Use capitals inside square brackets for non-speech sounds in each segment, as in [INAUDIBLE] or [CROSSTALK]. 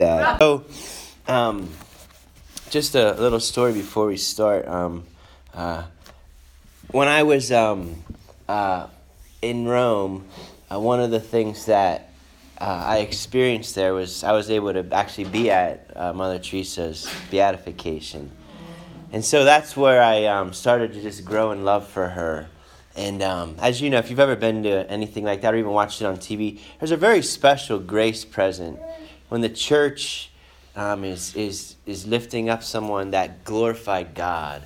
that. So, um, just a little story before we start. Um, uh, when I was um, uh, in Rome, uh, one of the things that uh, I experienced there was I was able to actually be at uh, Mother Teresa's beatification. And so that's where I um, started to just grow in love for her. And um, as you know, if you've ever been to anything like that or even watched it on TV, there's a very special grace present when the church um, is, is, is lifting up someone that glorified God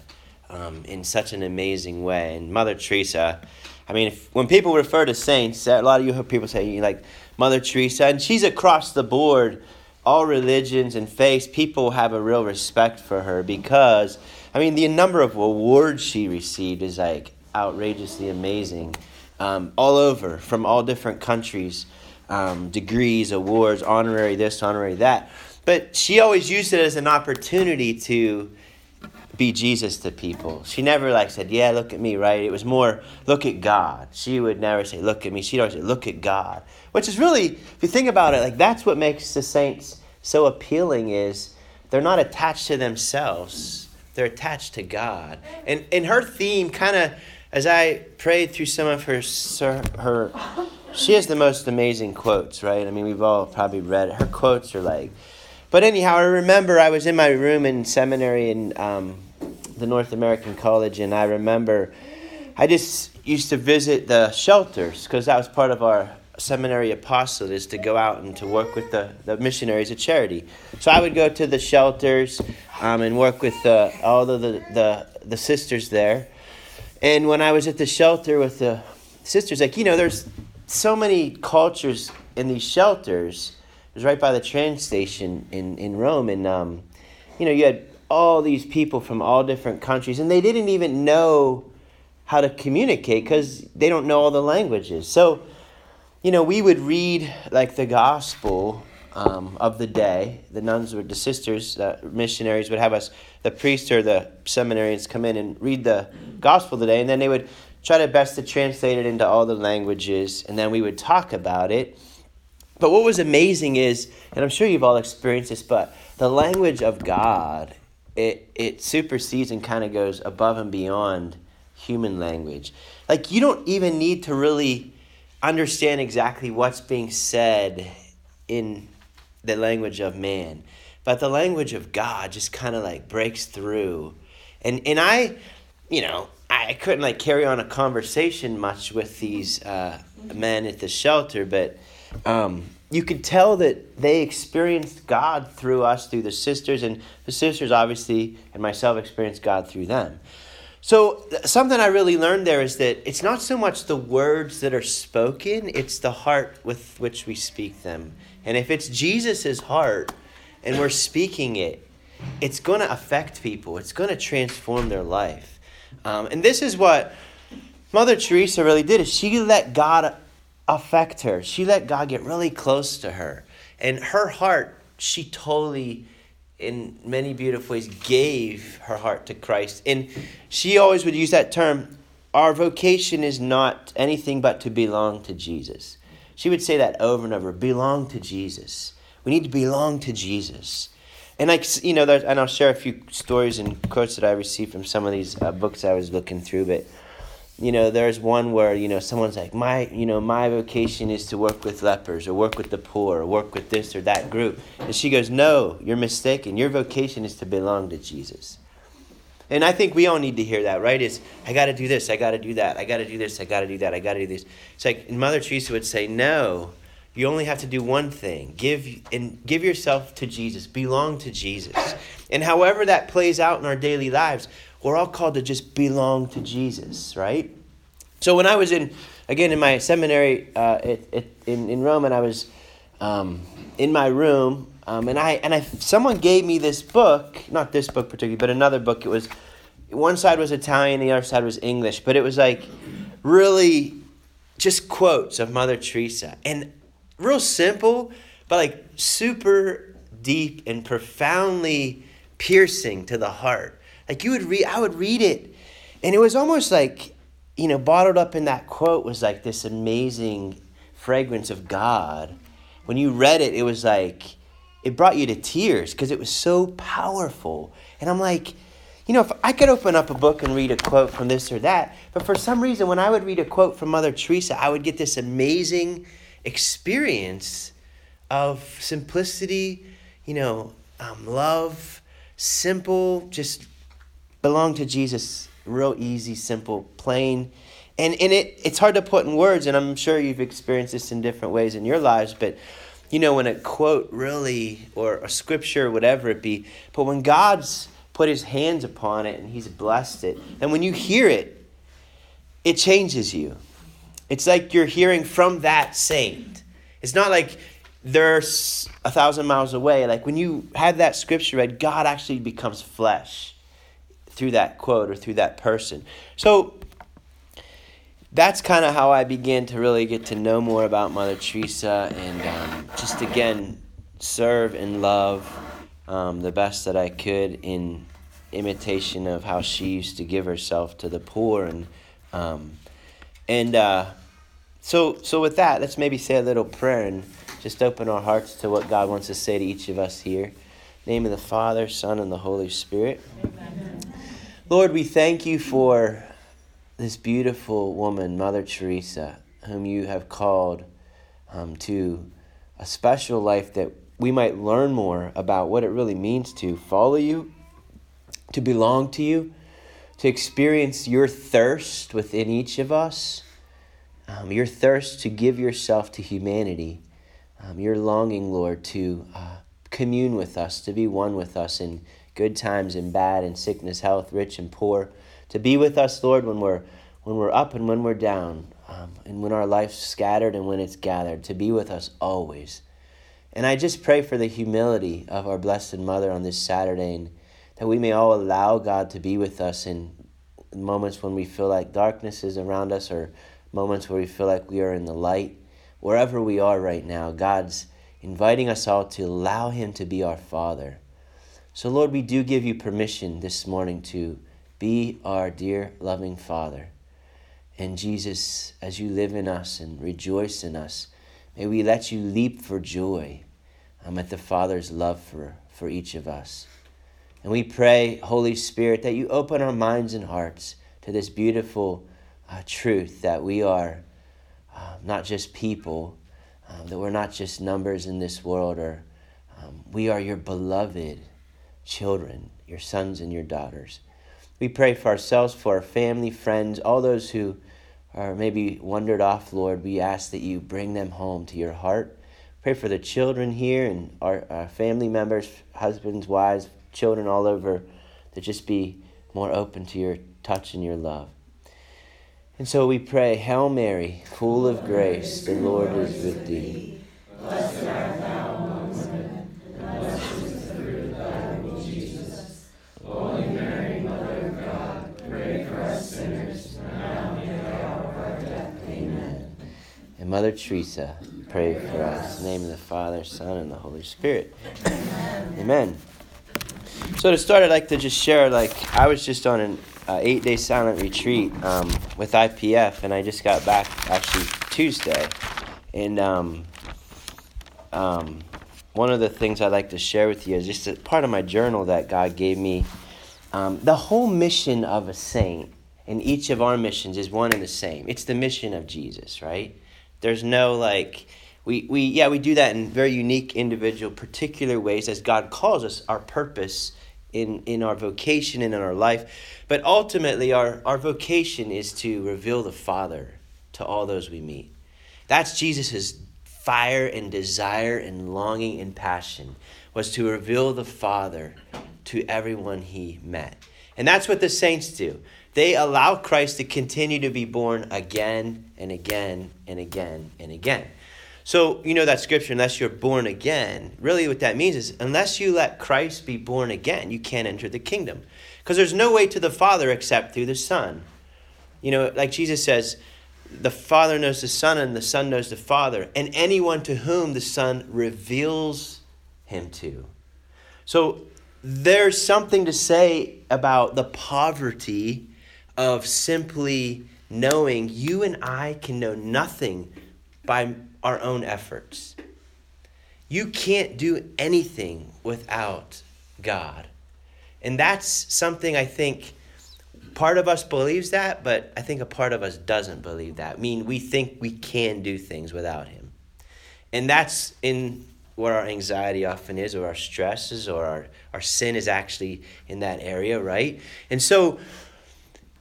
um, in such an amazing way. And Mother Teresa, I mean, if, when people refer to saints, a lot of you people say, like Mother Teresa, and she's across the board, all religions and faiths, people have a real respect for her because, I mean, the number of awards she received is like outrageously amazing. Um, all over, from all different countries, um, degrees, awards, honorary this, honorary that. But she always used it as an opportunity to be Jesus to people. She never like said, "Yeah, look at me," right? It was more, "Look at God." She would never say, "Look at me." She'd always say, "Look at God," which is really, if you think about it, like that's what makes the saints so appealing. Is they're not attached to themselves; they're attached to God. And and her theme, kind of, as I prayed through some of her her, she has the most amazing quotes, right? I mean, we've all probably read it. Her quotes are like. But anyhow, I remember I was in my room in seminary in um, the North American College, and I remember I just used to visit the shelters because that was part of our seminary apostolate is to go out and to work with the, the missionaries of charity. So I would go to the shelters um, and work with the, all the, the, the, the sisters there. And when I was at the shelter with the sisters, like, you know, there's so many cultures in these shelters It was right by the train station in, in Rome. And, um, you know, you had all these people from all different countries, and they didn't even know how to communicate because they don't know all the languages. So, you know, we would read like the gospel um, of the day. The nuns would, the sisters, the missionaries would have us, the priest or the seminarians come in and read the gospel of the day, and then they would try their best to translate it into all the languages, and then we would talk about it. But what was amazing is, and I'm sure you've all experienced this, but the language of God, it, it supersedes and kind of goes above and beyond human language. Like, you don't even need to really understand exactly what's being said in the language of man. But the language of God just kind of like breaks through. And, and I, you know, I couldn't like carry on a conversation much with these uh, men at the shelter, but um, you could tell that they experienced God through us, through the sisters, and the sisters obviously and myself experienced God through them. So, something I really learned there is that it's not so much the words that are spoken, it's the heart with which we speak them. And if it's Jesus' heart and we're speaking it, it's going to affect people, it's going to transform their life. Um, and this is what Mother Teresa really did is she let God affect her. She let God get really close to her. And her heart, she totally, in many beautiful ways, gave her heart to Christ. And she always would use that term our vocation is not anything but to belong to Jesus. She would say that over and over belong to Jesus. We need to belong to Jesus. And like you know, and I'll share a few stories and quotes that I received from some of these uh, books I was looking through. But you know there's one where you know someone's like my you know my vocation is to work with lepers or work with the poor or work with this or that group and she goes no you're mistaken your vocation is to belong to jesus and i think we all need to hear that right? Is i got to do this i got to do that i got to do this i got to do that i got to do this. It's like mother teresa would say no you only have to do one thing. Give and give yourself to jesus. Belong to jesus. And however that plays out in our daily lives we're all called to just belong to Jesus, right? So when I was in, again, in my seminary uh, in, in Rome, and I was um, in my room, um, and I and I someone gave me this book, not this book particularly, but another book. It was one side was Italian, the other side was English, but it was like really just quotes of Mother Teresa, and real simple, but like super deep and profoundly piercing to the heart. Like you would read, I would read it, and it was almost like, you know, bottled up in that quote was like this amazing fragrance of God. When you read it, it was like it brought you to tears because it was so powerful. And I'm like, you know, if I could open up a book and read a quote from this or that, but for some reason, when I would read a quote from Mother Teresa, I would get this amazing experience of simplicity, you know, um, love, simple, just belong to Jesus, real easy, simple, plain. And, and it, it's hard to put in words, and I'm sure you've experienced this in different ways in your lives, but you know, when a quote really, or a scripture, whatever it be, but when God's put his hands upon it and he's blessed it. And when you hear it, it changes you. It's like you're hearing from that saint. It's not like they're a thousand miles away. Like when you have that scripture read, God actually becomes flesh through that quote or through that person. So that's kind of how I began to really get to know more about Mother Teresa and um, just again serve and love um, the best that I could in imitation of how she used to give herself to the poor and um, and uh, so so with that let's maybe say a little prayer and just open our hearts to what God wants to say to each of us here name of the Father Son and the Holy Spirit Amen. Lord we thank you for this beautiful woman Mother Teresa whom you have called um, to a special life that we might learn more about what it really means to follow you, to belong to you, to experience your thirst within each of us, um, your thirst to give yourself to humanity, um, your longing, Lord, to uh, commune with us, to be one with us in good times and bad, in sickness, health, rich and poor, to be with us, Lord, when we're when we're up and when we're down, um, and when our life's scattered and when it's gathered, to be with us always. And I just pray for the humility of our Blessed Mother on this Saturday and that we may all allow God to be with us in moments when we feel like darkness is around us or moments where we feel like we are in the light. Wherever we are right now, God's inviting us all to allow Him to be our Father. So, Lord, we do give you permission this morning to be our dear, loving Father. And Jesus, as you live in us and rejoice in us, May we let you leap for joy um, at the Father's love for, for each of us. And we pray, Holy Spirit, that you open our minds and hearts to this beautiful uh, truth that we are uh, not just people, um, that we're not just numbers in this world, or um, we are your beloved children, your sons and your daughters. We pray for ourselves, for our family, friends, all those who or maybe wandered off, Lord, we ask that you bring them home to your heart. Pray for the children here and our, our family members, husbands, wives, children all over, to just be more open to your touch and your love. And so we pray, Hail Mary, full of grace, the Lord is with thee. And Mother Teresa, pray for us. In the name of the Father, Son, and the Holy Spirit. Amen. Amen. So to start, I'd like to just share, like, I was just on an uh, eight-day silent retreat um, with IPF, and I just got back, actually, Tuesday. And um, um, one of the things I'd like to share with you is just a part of my journal that God gave me. Um, the whole mission of a saint and each of our missions is one and the same. It's the mission of Jesus, right? There's no like we, we yeah we do that in very unique individual particular ways as god calls us our purpose in in our vocation and in our life. But ultimately our our vocation is to reveal the father to all those we meet. That's jesus's fire and desire and longing and passion was to reveal the father to everyone he met. And that's what the saints do they allow Christ to continue to be born again and again and again and again. So, you know that scripture, unless you're born again, really what that means is unless you let Christ be born again, you can't enter the kingdom. Because there's no way to the Father except through the Son. You know, like Jesus says, the Father knows the Son and the Son knows the Father, and anyone to whom the Son reveals him to. So there's something to say about the poverty of simply knowing you and I can know nothing by our own efforts. You can't do anything without God. And that's something I think part of us believes that, but I think a part of us doesn't believe that. I mean, we think we can do things without Him. And that's in what our anxiety often is, or our stresses, or our, our sin is actually in that area, right? And so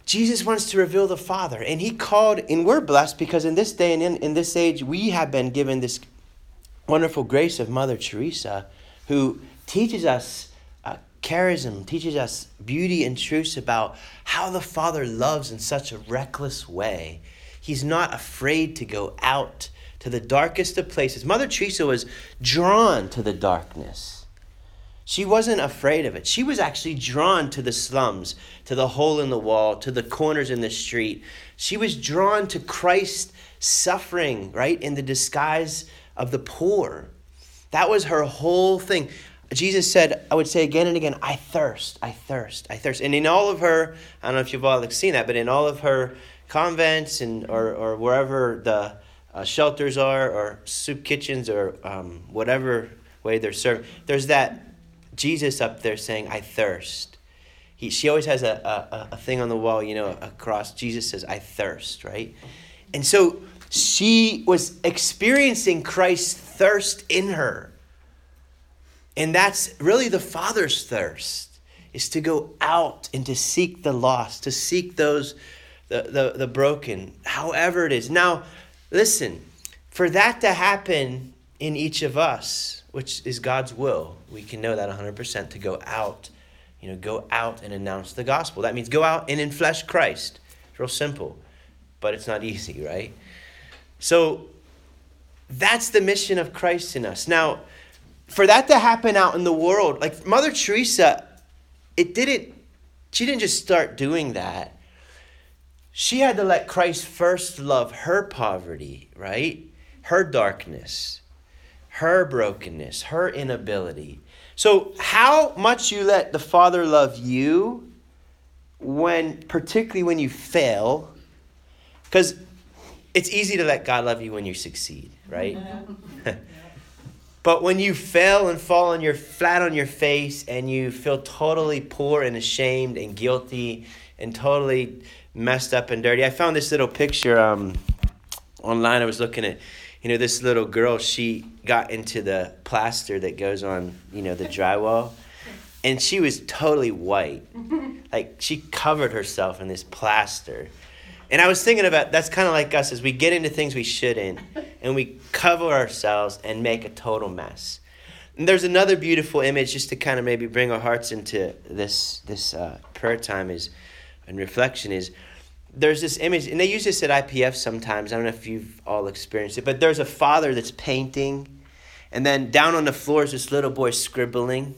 Jesus wants to reveal the Father. And He called, and we're blessed because in this day and in, in this age, we have been given this wonderful grace of Mother Teresa, who teaches us uh, charism, teaches us beauty and truth about how the Father loves in such a reckless way. He's not afraid to go out to the darkest of places. Mother Teresa was drawn to the darkness. She wasn't afraid of it. She was actually drawn to the slums, to the hole in the wall, to the corners in the street. She was drawn to Christ suffering, right, in the disguise of the poor. That was her whole thing. Jesus said, I would say again and again, I thirst, I thirst, I thirst. And in all of her, I don't know if you've all seen that, but in all of her convents and or, or wherever the uh, shelters are, or soup kitchens, or um, whatever way they're served. There's that Jesus up there saying, I thirst. He, she always has a, a, a thing on the wall, you know, across. Jesus says, I thirst, right? And so she was experiencing Christ's thirst in her. And that's really the Father's thirst, is to go out and to seek the lost, to seek those, the, the, the broken, however it is. Now, Listen, for that to happen in each of us, which is God's will, we can know that 100% to go out, you know, go out and announce the gospel. That means go out and in flesh Christ. It's real simple, but it's not [LAUGHS] easy, right? So that's the mission of Christ in us. Now, for that to happen out in the world, like Mother Teresa, it didn't, she didn't just start doing that she had to let Christ first love her poverty, right? Her darkness, her brokenness, her inability. So, how much you let the Father love you when, particularly when you fail, because it's easy to let God love you when you succeed, right? [LAUGHS] but when you fail and fall on your flat on your face and you feel totally poor and ashamed and guilty and totally messed up and dirty. I found this little picture um, online. I was looking at, you know, this little girl. She got into the plaster that goes on, you know, the drywall, and she was totally white. [LAUGHS] Like she covered herself in this plaster. And I was thinking about that's kind of like us as we get into things we shouldn't, and we cover ourselves and make a total mess. And there's another beautiful image just to kind of maybe bring our hearts into this this uh, prayer time is and reflection is there's this image, and they use this at IPF sometimes. I don't know if you've all experienced it, but there's a father that's painting, and then down on the floor is this little boy scribbling.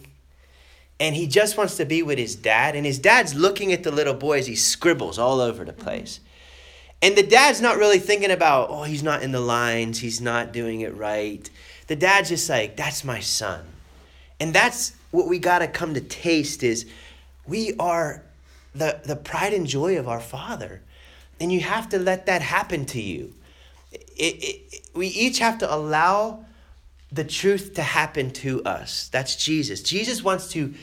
And he just wants to be with his dad, and his dad's looking at the little boy as he scribbles all over the place. And the dad's not really thinking about, oh, he's not in the lines, he's not doing it right. The dad's just like, that's my son. And that's what we got to come to taste is we are the, the pride and joy of our Father. And you have to let that happen to you. It, it, we each have to allow the truth to happen to us. That's Jesus. Jesus wants to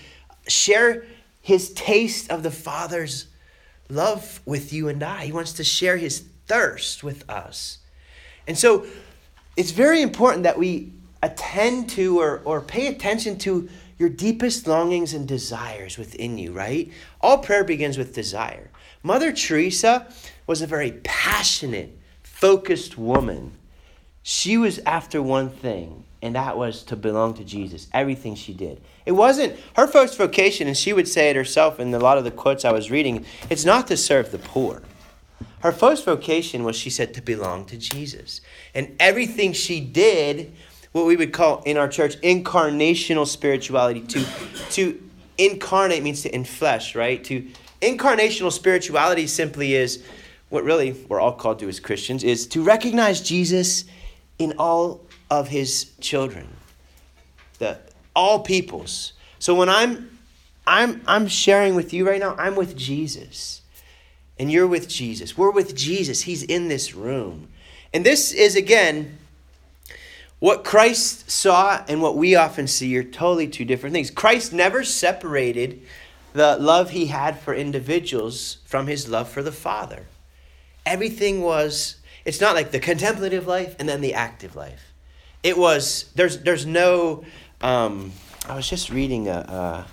share his taste of the Father's love with you and I. He wants to share his thirst with us. And so it's very important that we attend to or, or pay attention to your deepest longings and desires within you, right? All prayer begins with desire. Mother Teresa was a very passionate, focused woman. She was after one thing, and that was to belong to Jesus, everything she did. It wasn't her first vocation, and she would say it herself in a lot of the quotes I was reading it's not to serve the poor. Her first vocation was, she said, to belong to Jesus. And everything she did what we would call in our church incarnational spirituality. To, to incarnate means to inflesh, right? To incarnational spirituality simply is what really we're all called to as Christians is to recognize Jesus in all of his children, the all peoples. So when I'm I'm I'm sharing with you right now, I'm with Jesus. And you're with Jesus. We're with Jesus. He's in this room. And this is again What Christ saw and what we often see are totally two different things. Christ never separated the love he had for individuals from his love for the Father. Everything was, it's not like the contemplative life and then the active life. It was, there's, there's no, um, I was just reading a,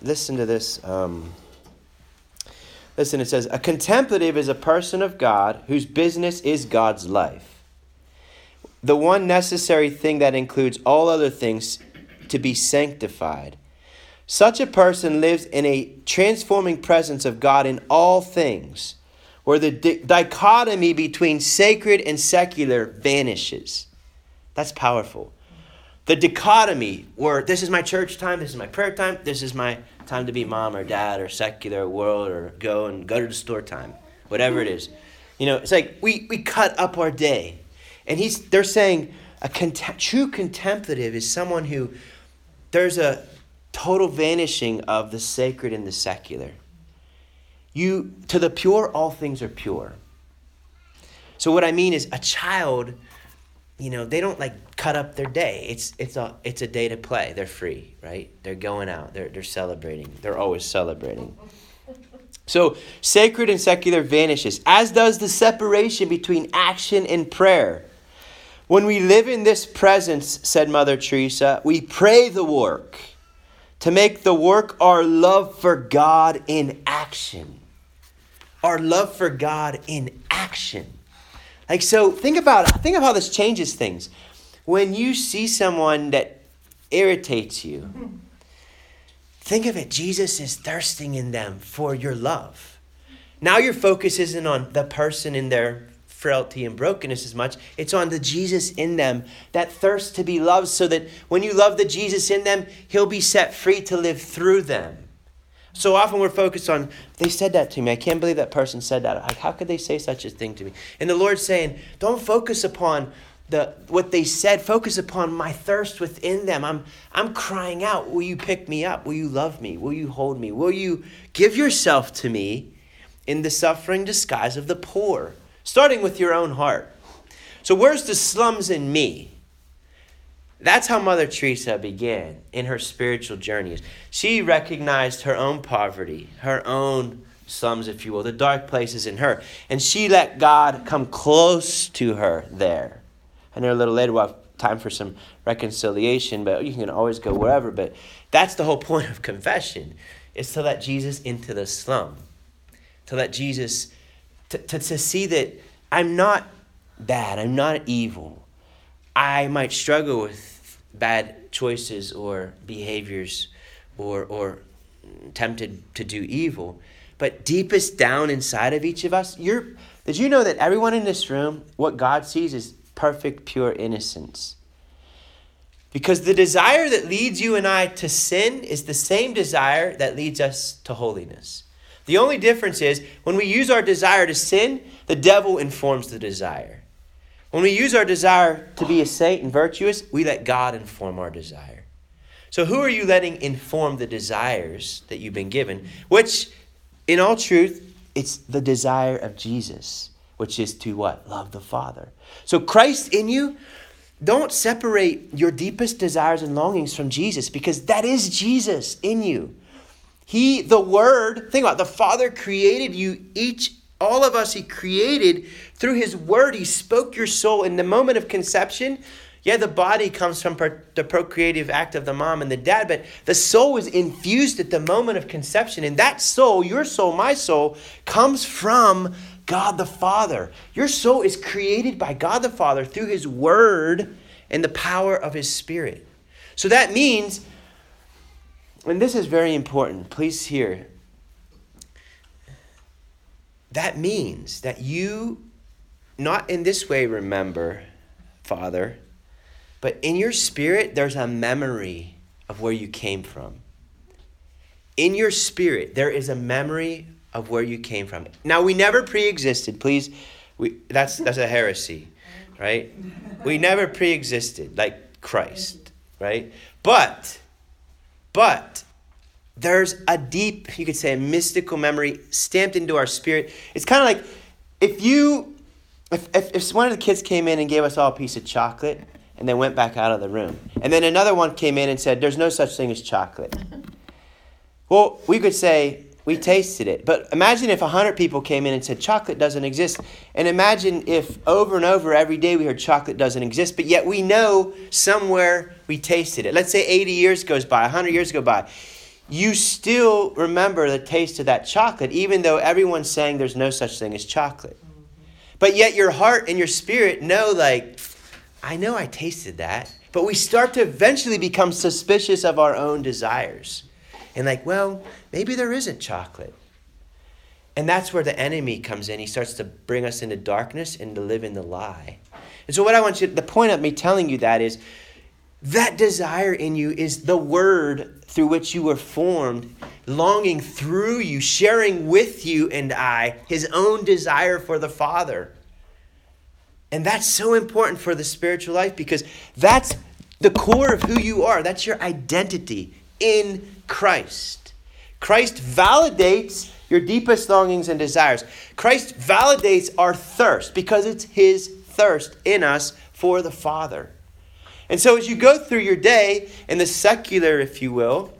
listen to this. Um, listen, it says, a contemplative is a person of God whose business is God's life. The one necessary thing that includes all other things to be sanctified such a person lives in a transforming presence of God in all things, where the di- dichotomy between sacred and secular vanishes. That's powerful. The dichotomy, where this is my church time, this is my prayer time, this is my time to be mom or dad or secular world or go and go to the store time, whatever it is. You know, it's like we, we cut up our day. And he's, they're saying a true contemplative is someone who there's a total vanishing of the sacred and the secular. You to the pure all things are pure. So what I mean is a child, you know, they don't like cut up their day. It's it's a it's a day to play. They're free, right? They're going out. They're they're celebrating. They're always celebrating. So sacred and secular vanishes, as does the separation between action and prayer. When we live in this presence, said Mother Teresa, we pray the work to make the work our love for God in action. Our love for God in action. Like so think about think of how this changes things. When you see someone that irritates you, think of it Jesus is thirsting in them for your love. Now your focus isn't on the person in their frailty and brokenness as much. It's on the Jesus in them, that thirst to be loved, so that when you love the Jesus in them, He'll be set free to live through them. So often we're focused on, they said that to me. I can't believe that person said that. Like, how could they say such a thing to me? And the Lord's saying, don't focus upon the what they said, focus upon my thirst within them. I'm I'm crying out, will you pick me up? Will you love me? Will you hold me? Will you give yourself to me in the suffering disguise of the poor? starting with your own heart. So, where's the slums in me? That's how Mother Teresa began in her spiritual journeys. She recognized her own poverty, her own slums, if you will, the dark places in her. And she let God come close to her there. I know a little later we'll have time for some reconciliation, but you can always go wherever. But that's the whole point of confession, is to let Jesus into the slum, to let Jesus to, to, to see that I'm not bad, I'm not evil. I might struggle with bad choices or behaviors or, or tempted to do evil. But deepest down inside of each of us, you're, did you know that everyone in this room, what God sees is perfect, pure innocence? Because the desire that leads you and I to sin is the same desire that leads us to holiness. The only difference is when we use our desire to sin, the devil informs the desire. When we use our desire to be a saint and virtuous, we let God inform our desire. So, who are you letting inform the desires that you've been given? Which, in all truth, it's the desire of Jesus, which is to what? Love the Father. So, Christ in you, don't separate your deepest desires and longings from Jesus because that is Jesus in you. He, the Word, think about it, the Father created you, each, all of us, He created through His Word. He spoke your soul in the moment of conception. Yeah, the body comes from the procreative act of the mom and the dad, but the soul is infused at the moment of conception. And that soul, your soul, my soul, comes from God the Father. Your soul is created by God the Father through His Word and the power of His Spirit. So that means and this is very important, please hear. That means that you, not in this way, remember, Father, but in your spirit, there's a memory of where you came from. In your spirit, there is a memory of where you came from. Now, we never pre existed, please. We, that's, that's a heresy, right? We never pre existed like Christ, right? But but there's a deep, you could say, a mystical memory stamped into our spirit. It's kind of like if you, if, if, if one of the kids came in and gave us all a piece of chocolate, and then went back out of the room. And then another one came in and said, There's no such thing as chocolate. well, we could say, we tasted it. But imagine if 100 people came in and said, chocolate doesn't exist. And imagine if over and over every day we heard chocolate doesn't exist, but yet we know somewhere we tasted it. Let's say 80 years goes by, 100 years go by. You still remember the taste of that chocolate, even though everyone's saying there's no such thing as chocolate. But yet your heart and your spirit know, like, I know I tasted that. But we start to eventually become suspicious of our own desires. And, like, well, maybe there isn't chocolate. And that's where the enemy comes in. He starts to bring us into darkness and to live in the lie. And so, what I want you, the point of me telling you that is that desire in you is the word through which you were formed, longing through you, sharing with you and I his own desire for the Father. And that's so important for the spiritual life because that's the core of who you are. That's your identity in Christ. Christ validates your deepest longings and desires. Christ validates our thirst because it's his thirst in us for the Father. And so as you go through your day in the secular, if you will,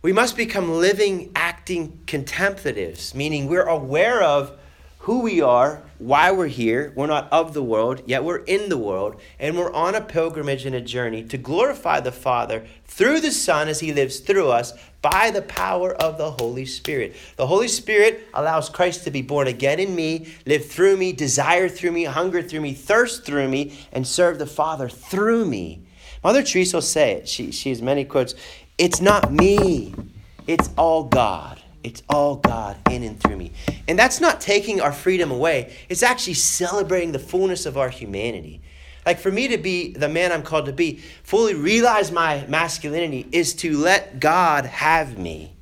we must become living, acting contemplatives, meaning we're aware of who we are, why we're here. We're not of the world, yet we're in the world, and we're on a pilgrimage and a journey to glorify the Father through the Son as He lives through us by the power of the Holy Spirit. The Holy Spirit allows Christ to be born again in me, live through me, desire through me, hunger through me, thirst through me, and serve the Father through me. Mother Teresa will say it. She, she has many quotes. It's not me, it's all God. It's all God in and through me. And that's not taking our freedom away, it's actually celebrating the fullness of our humanity. Like for me to be the man I'm called to be, fully realize my masculinity is to let God have me.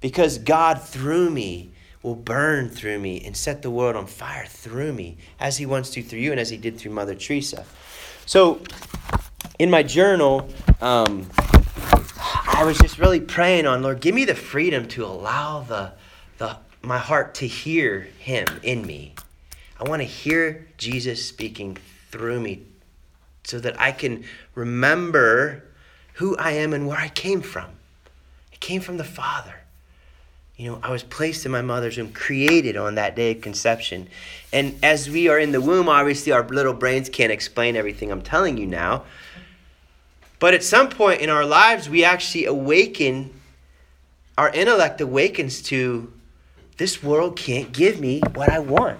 Because God through me will burn through me and set the world on fire through me, as He wants to through you and as He did through Mother Teresa. So, in my journal, um, I was just really praying on, Lord, give me the freedom to allow the, the, my heart to hear Him in me. I want to hear Jesus speaking through me so that I can remember who I am and where I came from. I came from the Father. You know, I was placed in my mother's womb, created on that day of conception. And as we are in the womb, obviously our little brains can't explain everything I'm telling you now. But at some point in our lives, we actually awaken, our intellect awakens to this world can't give me what I want.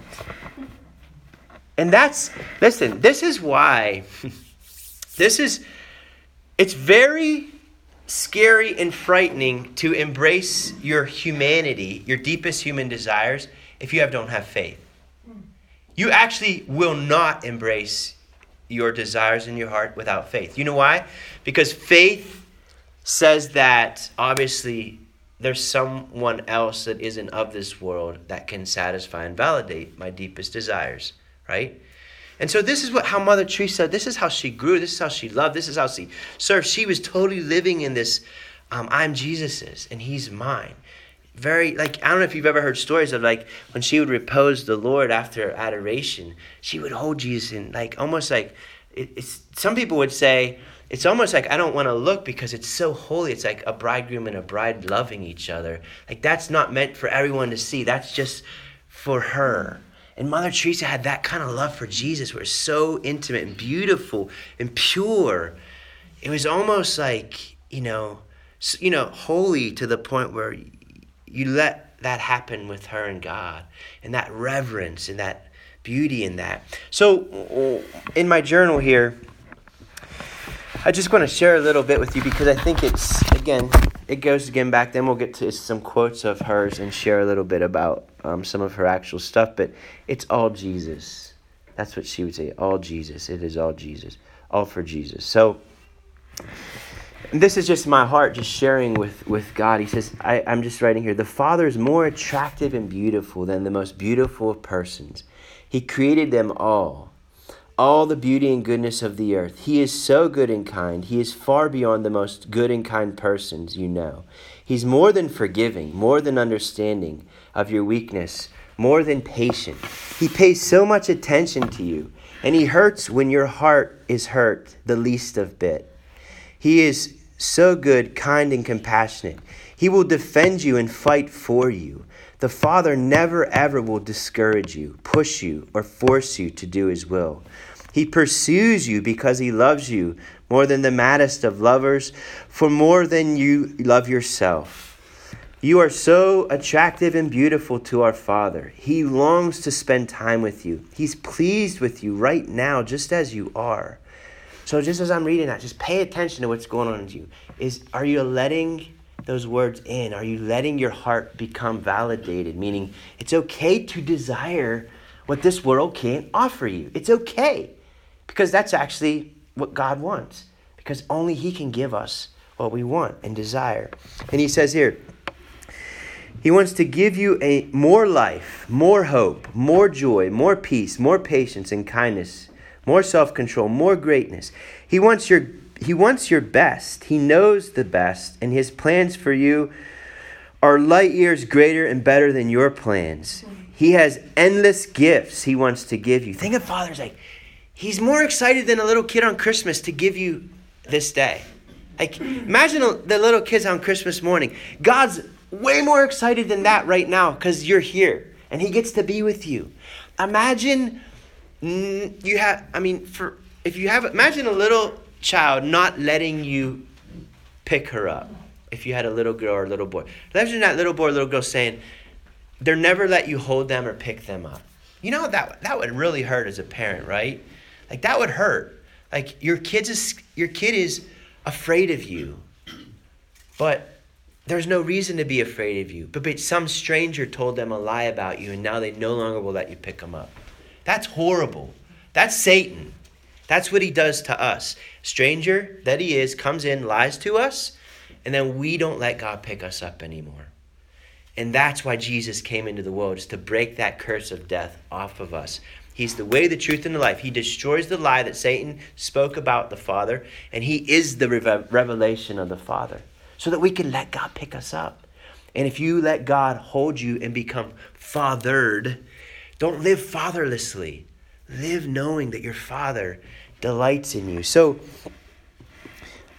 And that's, listen, this is why, [LAUGHS] this is, it's very scary and frightening to embrace your humanity, your deepest human desires, if you have, don't have faith. You actually will not embrace your desires in your heart without faith. You know why? Because faith says that obviously there's someone else that isn't of this world that can satisfy and validate my deepest desires, right? And so this is what how Mother Teresa, this is how she grew, this is how she loved, this is how she served. She was totally living in this, um, I'm Jesus's and he's mine. Very like I don't know if you've ever heard stories of like when she would repose the Lord after adoration, she would hold Jesus in like almost like it, it's some people would say it's almost like I don't want to look because it's so holy. It's like a bridegroom and a bride loving each other. Like that's not meant for everyone to see. That's just for her. And Mother Teresa had that kind of love for Jesus where it's so intimate and beautiful and pure. It was almost like, you know, you know, holy to the point where you let that happen with her and God and that reverence and that beauty in that. So, in my journal here, I just want to share a little bit with you because I think it's, again, it goes again back. Then we'll get to some quotes of hers and share a little bit about um, some of her actual stuff. But it's all Jesus. That's what she would say. All Jesus. It is all Jesus. All for Jesus. So this is just my heart just sharing with, with God. He says, I, I'm just writing here. The Father is more attractive and beautiful than the most beautiful of persons. He created them all all the beauty and goodness of the earth. He is so good and kind. He is far beyond the most good and kind persons you know. He's more than forgiving, more than understanding of your weakness, more than patient. He pays so much attention to you. and he hurts when your heart is hurt the least of bit. He is so good, kind, and compassionate. He will defend you and fight for you. The Father never ever will discourage you, push you, or force you to do His will. He pursues you because He loves you more than the maddest of lovers, for more than you love yourself. You are so attractive and beautiful to our Father. He longs to spend time with you. He's pleased with you right now, just as you are. So, just as I'm reading that, just pay attention to what's going on in you. Is are you letting those words in? Are you letting your heart become validated? Meaning, it's okay to desire what this world can't offer you. It's okay because that's actually what God wants. Because only He can give us what we want and desire. And He says here. He wants to give you a more life, more hope, more joy, more peace, more patience and kindness, more self-control, more greatness. He wants your he wants your best. He knows the best and his plans for you are light years greater and better than your plans. He has endless gifts he wants to give you. Think of Father's like he's more excited than a little kid on Christmas to give you this day. Like imagine the little kids on Christmas morning. God's way more excited than that right now because you're here and he gets to be with you. Imagine Mm, you have, I mean, for if you have, imagine a little child not letting you pick her up. If you had a little girl or a little boy, imagine that little boy or little girl saying, "They're never let you hold them or pick them up." You know that that would really hurt as a parent, right? Like that would hurt. Like your kids is your kid is afraid of you, but there's no reason to be afraid of you. But, some stranger told them a lie about you, and now they no longer will let you pick them up. That's horrible. That's Satan. That's what he does to us. Stranger that he is comes in, lies to us, and then we don't let God pick us up anymore. And that's why Jesus came into the world, is to break that curse of death off of us. He's the way, the truth, and the life. He destroys the lie that Satan spoke about the Father, and he is the revelation of the Father so that we can let God pick us up. And if you let God hold you and become fathered, don't live fatherlessly. Live knowing that your Father delights in you. So,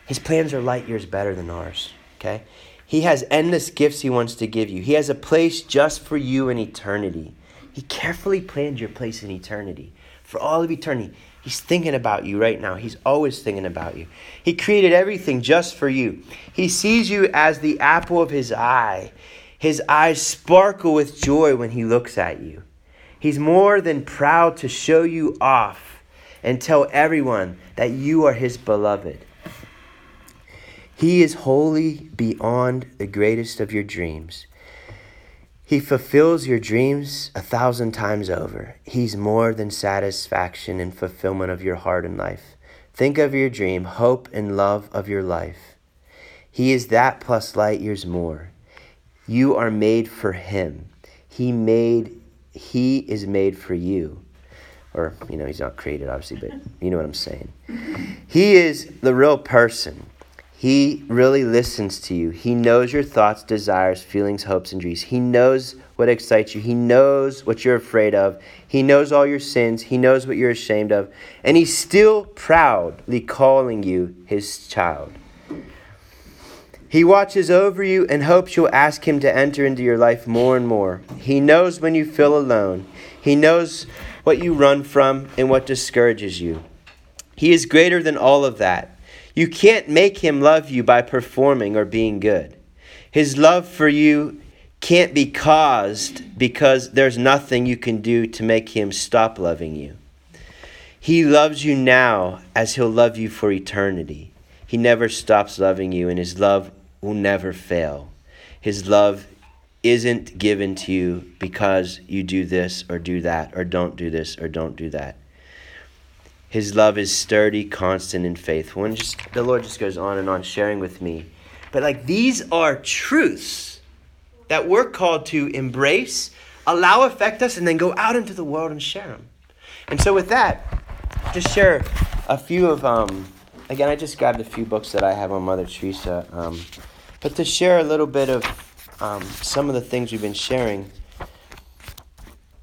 his plans are light years better than ours, okay? He has endless gifts he wants to give you. He has a place just for you in eternity. He carefully planned your place in eternity for all of eternity. He's thinking about you right now. He's always thinking about you. He created everything just for you. He sees you as the apple of his eye. His eyes sparkle with joy when he looks at you. He's more than proud to show you off and tell everyone that you are his beloved. He is wholly beyond the greatest of your dreams. He fulfills your dreams a thousand times over. He's more than satisfaction and fulfillment of your heart and life. Think of your dream, hope and love of your life. He is that plus light years more. You are made for him. He made he is made for you. Or, you know, he's not created obviously, but you know what I'm saying. He is the real person. He really listens to you. He knows your thoughts, desires, feelings, hopes, and dreams. He knows what excites you. He knows what you're afraid of. He knows all your sins. He knows what you're ashamed of. And He's still proudly calling you His child. He watches over you and hopes you'll ask Him to enter into your life more and more. He knows when you feel alone. He knows what you run from and what discourages you. He is greater than all of that. You can't make him love you by performing or being good. His love for you can't be caused because there's nothing you can do to make him stop loving you. He loves you now as he'll love you for eternity. He never stops loving you, and his love will never fail. His love isn't given to you because you do this or do that, or don't do this or don't do that. His love is sturdy, constant, and faithful. And just the Lord just goes on and on sharing with me. But like these are truths that we're called to embrace, allow affect us, and then go out into the world and share them. And so with that, just share a few of um again I just grabbed a few books that I have on Mother Teresa. Um, but to share a little bit of um, some of the things we've been sharing.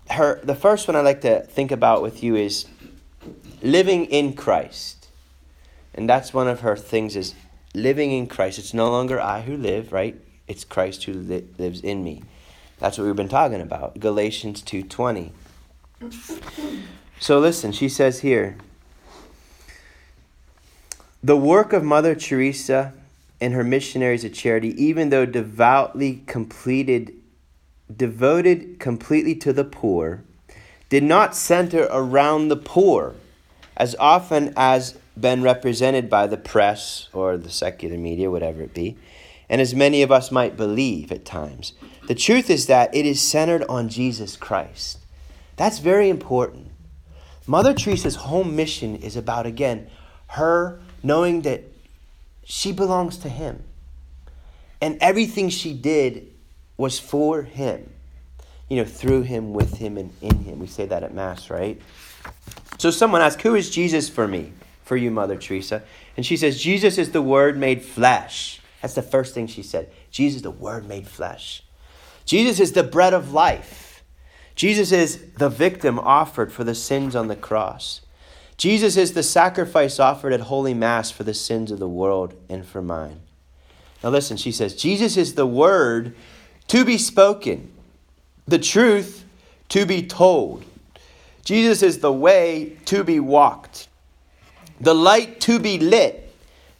Her the first one I'd like to think about with you is living in Christ. And that's one of her things is living in Christ. It's no longer I who live, right? It's Christ who li- lives in me. That's what we've been talking about. Galatians 2:20. So listen, she says here, the work of Mother Teresa and her missionaries of charity, even though devoutly completed devoted completely to the poor, did not center around the poor as often as been represented by the press or the secular media, whatever it be, and as many of us might believe at times. The truth is that it is centered on Jesus Christ. That's very important. Mother Teresa's home mission is about, again, her knowing that she belongs to Him. And everything she did was for Him. You know, through Him, with Him, and in Him. We say that at Mass, right? So someone asked, Who is Jesus for me? For you, Mother Teresa. And she says, Jesus is the Word made flesh. That's the first thing she said. Jesus, the Word made flesh. Jesus is the bread of life. Jesus is the victim offered for the sins on the cross. Jesus is the sacrifice offered at Holy Mass for the sins of the world and for mine. Now, listen, she says, Jesus is the word to be spoken, the truth to be told. Jesus is the way to be walked, the light to be lit,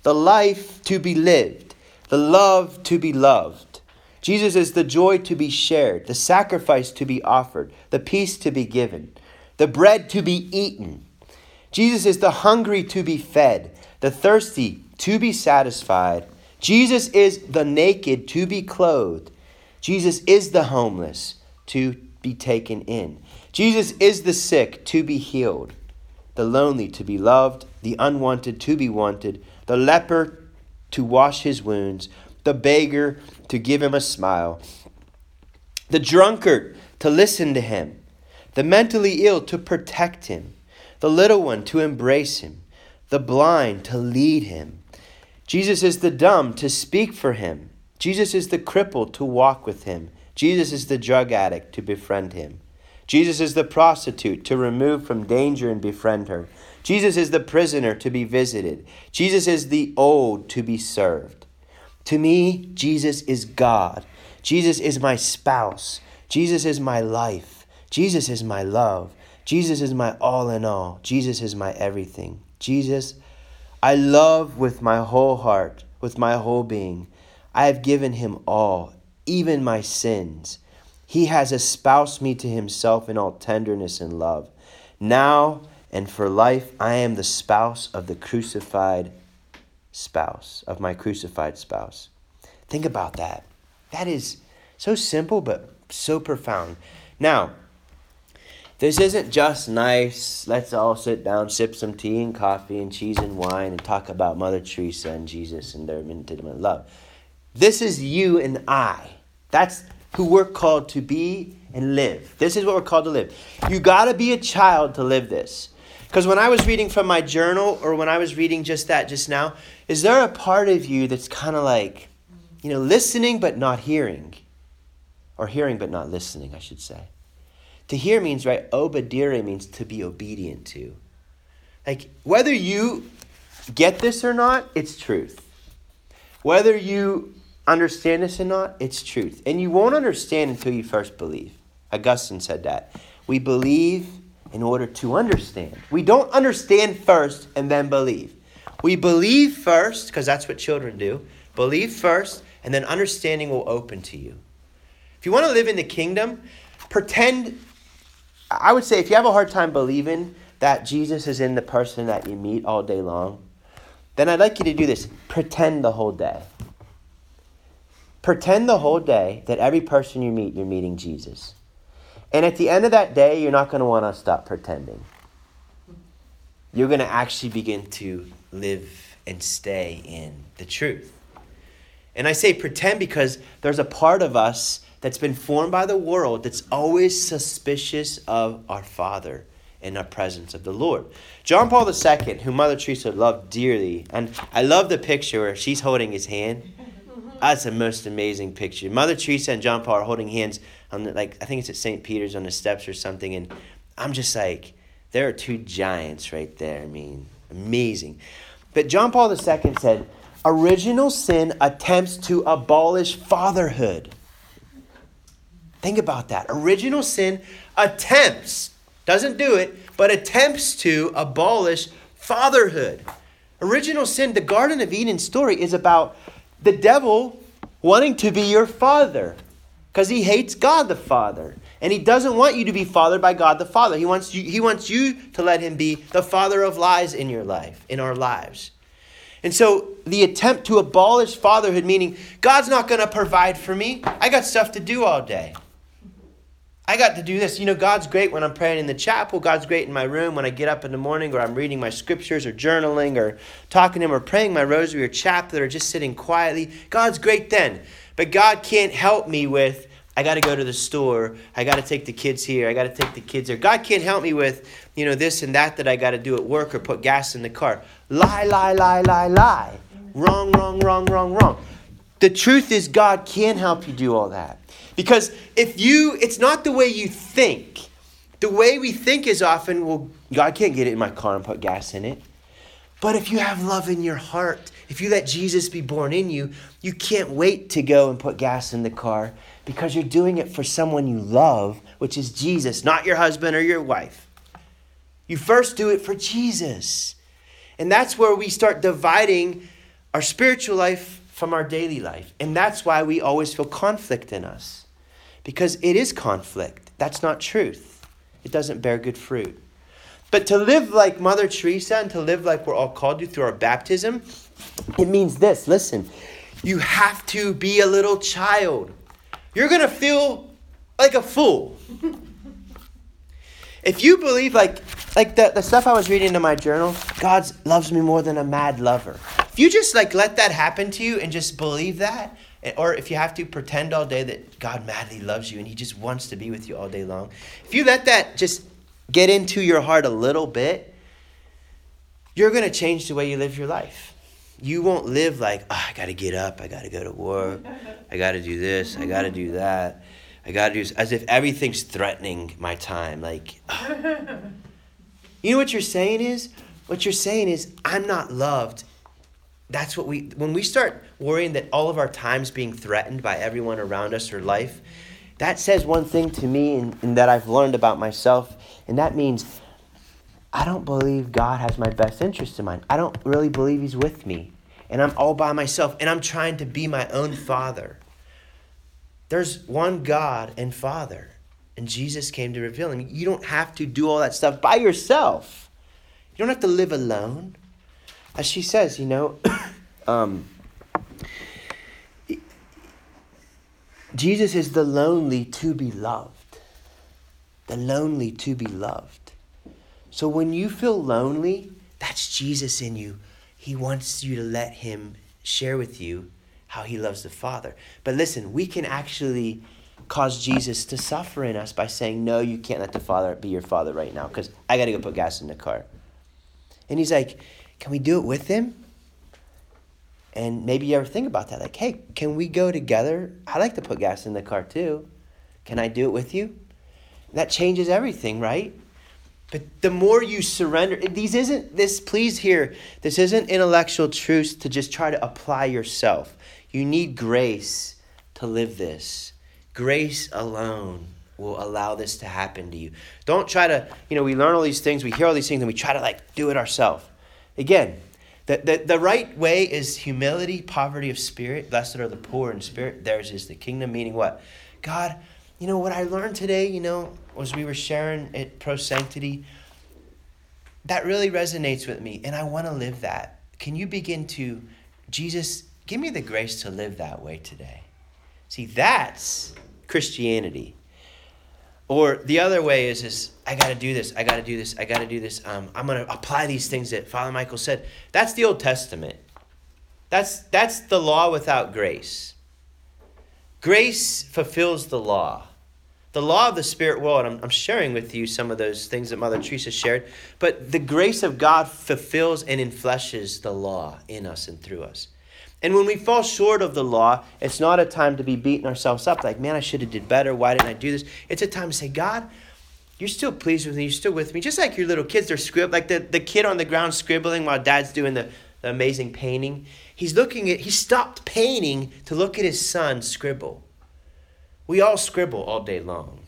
the life to be lived, the love to be loved. Jesus is the joy to be shared, the sacrifice to be offered, the peace to be given, the bread to be eaten Jesus is the hungry to be fed, the thirsty to be satisfied. Jesus is the naked to be clothed. Jesus is the homeless to be taken in. Jesus is the sick to be healed, the lonely to be loved, the unwanted to be wanted, the leper to wash his wounds, the beggar to give him a smile, the drunkard to listen to him, the mentally ill to protect him the little one to embrace him, the blind to lead him. Jesus is the dumb to speak for him. Jesus is the crippled to walk with him. Jesus is the drug addict to befriend him. Jesus is the prostitute to remove from danger and befriend her. Jesus is the prisoner to be visited. Jesus is the old to be served. To me, Jesus is God. Jesus is my spouse. Jesus is my life. Jesus is my love. Jesus is my all in all. Jesus is my everything. Jesus, I love with my whole heart, with my whole being. I have given him all, even my sins. He has espoused me to himself in all tenderness and love. Now and for life, I am the spouse of the crucified spouse, of my crucified spouse. Think about that. That is so simple, but so profound. Now, this isn't just nice, let's all sit down, sip some tea and coffee and cheese and wine and talk about Mother Teresa and Jesus and their intimate love. This is you and I. That's who we're called to be and live. This is what we're called to live. You got to be a child to live this. Because when I was reading from my journal or when I was reading just that just now, is there a part of you that's kind of like, you know, listening but not hearing? Or hearing but not listening, I should say. To hear means, right, obedire means to be obedient to. Like, whether you get this or not, it's truth. Whether you understand this or not, it's truth. And you won't understand until you first believe. Augustine said that. We believe in order to understand. We don't understand first and then believe. We believe first, because that's what children do. Believe first, and then understanding will open to you. If you want to live in the kingdom, pretend I would say if you have a hard time believing that Jesus is in the person that you meet all day long, then I'd like you to do this. Pretend the whole day. Pretend the whole day that every person you meet, you're meeting Jesus. And at the end of that day, you're not going to want to stop pretending. You're going to actually begin to live and stay in the truth. And I say pretend because there's a part of us that's been formed by the world that's always suspicious of our Father in our presence of the Lord. John Paul II, who Mother Teresa loved dearly, and I love the picture where she's holding his hand. That's the most amazing picture. Mother Teresa and John Paul are holding hands on the, like I think it's at St. Peter's on the steps or something, and I'm just like, There are two giants right there. I mean, amazing. But John Paul II said, original sin attempts to abolish fatherhood. Think about that. Original sin attempts, doesn't do it, but attempts to abolish fatherhood. Original sin, the Garden of Eden story is about the devil wanting to be your father because he hates God the Father. And he doesn't want you to be fathered by God the Father. He wants you, he wants you to let him be the father of lies in your life, in our lives. And so the attempt to abolish fatherhood, meaning God's not going to provide for me. I got stuff to do all day. I got to do this. You know, God's great when I'm praying in the chapel. God's great in my room when I get up in the morning or I'm reading my scriptures or journaling or talking to Him or praying my rosary or chaplet or just sitting quietly. God's great then. But God can't help me with, I got to go to the store. I got to take the kids here. I got to take the kids there. God can't help me with, you know, this and that that I got to do at work or put gas in the car. Lie, lie, lie, lie, lie. Wrong, wrong, wrong, wrong, wrong. The truth is, God can help you do all that. Because if you, it's not the way you think. The way we think is often, well, God can't get it in my car and put gas in it. But if you have love in your heart, if you let Jesus be born in you, you can't wait to go and put gas in the car because you're doing it for someone you love, which is Jesus, not your husband or your wife. You first do it for Jesus. And that's where we start dividing our spiritual life from our daily life. And that's why we always feel conflict in us because it is conflict. That's not truth, it doesn't bear good fruit. But to live like Mother Teresa and to live like we're all called to through our baptism, it means this listen, you have to be a little child. You're going to feel like a fool. If you believe, like, like the, the stuff I was reading in my journal, God loves me more than a mad lover. If you just like let that happen to you and just believe that, eh, or if you have to pretend all day that God madly loves you and He just wants to be with you all day long, if you let that just get into your heart a little bit, you're going to change the way you live your life. You won't live like, oh, I got to get up, I got to go to work, I got to do this, I got to do that, I got to do as if everything's threatening my time. Like, [LAUGHS] oh. you know what you're saying is? What you're saying is, I'm not loved that's what we when we start worrying that all of our time's being threatened by everyone around us or life that says one thing to me and, and, that i've learned about myself and that means i don't believe god has my best interest in mind i don't really believe he's with me and i'm all by myself and i'm trying to be my own father there's one god and father and jesus came to reveal him you don't have to do all that stuff by yourself you don't have to live alone as she says, you know, [COUGHS] um, Jesus is the lonely to be loved. The lonely to be loved. So when you feel lonely, that's Jesus in you. He wants you to let him share with you how he loves the Father. But listen, we can actually cause Jesus to suffer in us by saying, No, you can't let the Father be your Father right now because I got to go put gas in the car. And he's like, can we do it with him? And maybe you ever think about that. Like, hey, can we go together? I like to put gas in the car too. Can I do it with you? That changes everything, right? But the more you surrender, these isn't this, please hear, this isn't intellectual truth to just try to apply yourself. You need grace to live this. Grace alone will allow this to happen to you. Don't try to, you know, we learn all these things, we hear all these things, and we try to like do it ourselves. Again, the, the, the right way is humility, poverty of spirit. Blessed are the poor in spirit. Theirs is the kingdom. Meaning what? God, you know what I learned today, you know, was we were sharing at Pro Sanctity, that really resonates with me. And I want to live that. Can you begin to, Jesus, give me the grace to live that way today? See, that's Christianity. Or the other way is, is I got to do this. I got to do this. I got to do this. Um, I'm going to apply these things that Father Michael said. That's the Old Testament. That's, that's the law without grace. Grace fulfills the law. The law of the spirit world, I'm, I'm sharing with you some of those things that Mother Teresa shared, but the grace of God fulfills and infleshes the law in us and through us. And when we fall short of the law, it's not a time to be beating ourselves up like, man, I should have did better. Why didn't I do this? It's a time to say, God, you're still pleased with me. You're still with me. Just like your little kids, they're scribbling, like the, the kid on the ground scribbling while dad's doing the, the amazing painting. He's looking at, he stopped painting to look at his son scribble. We all scribble all day long.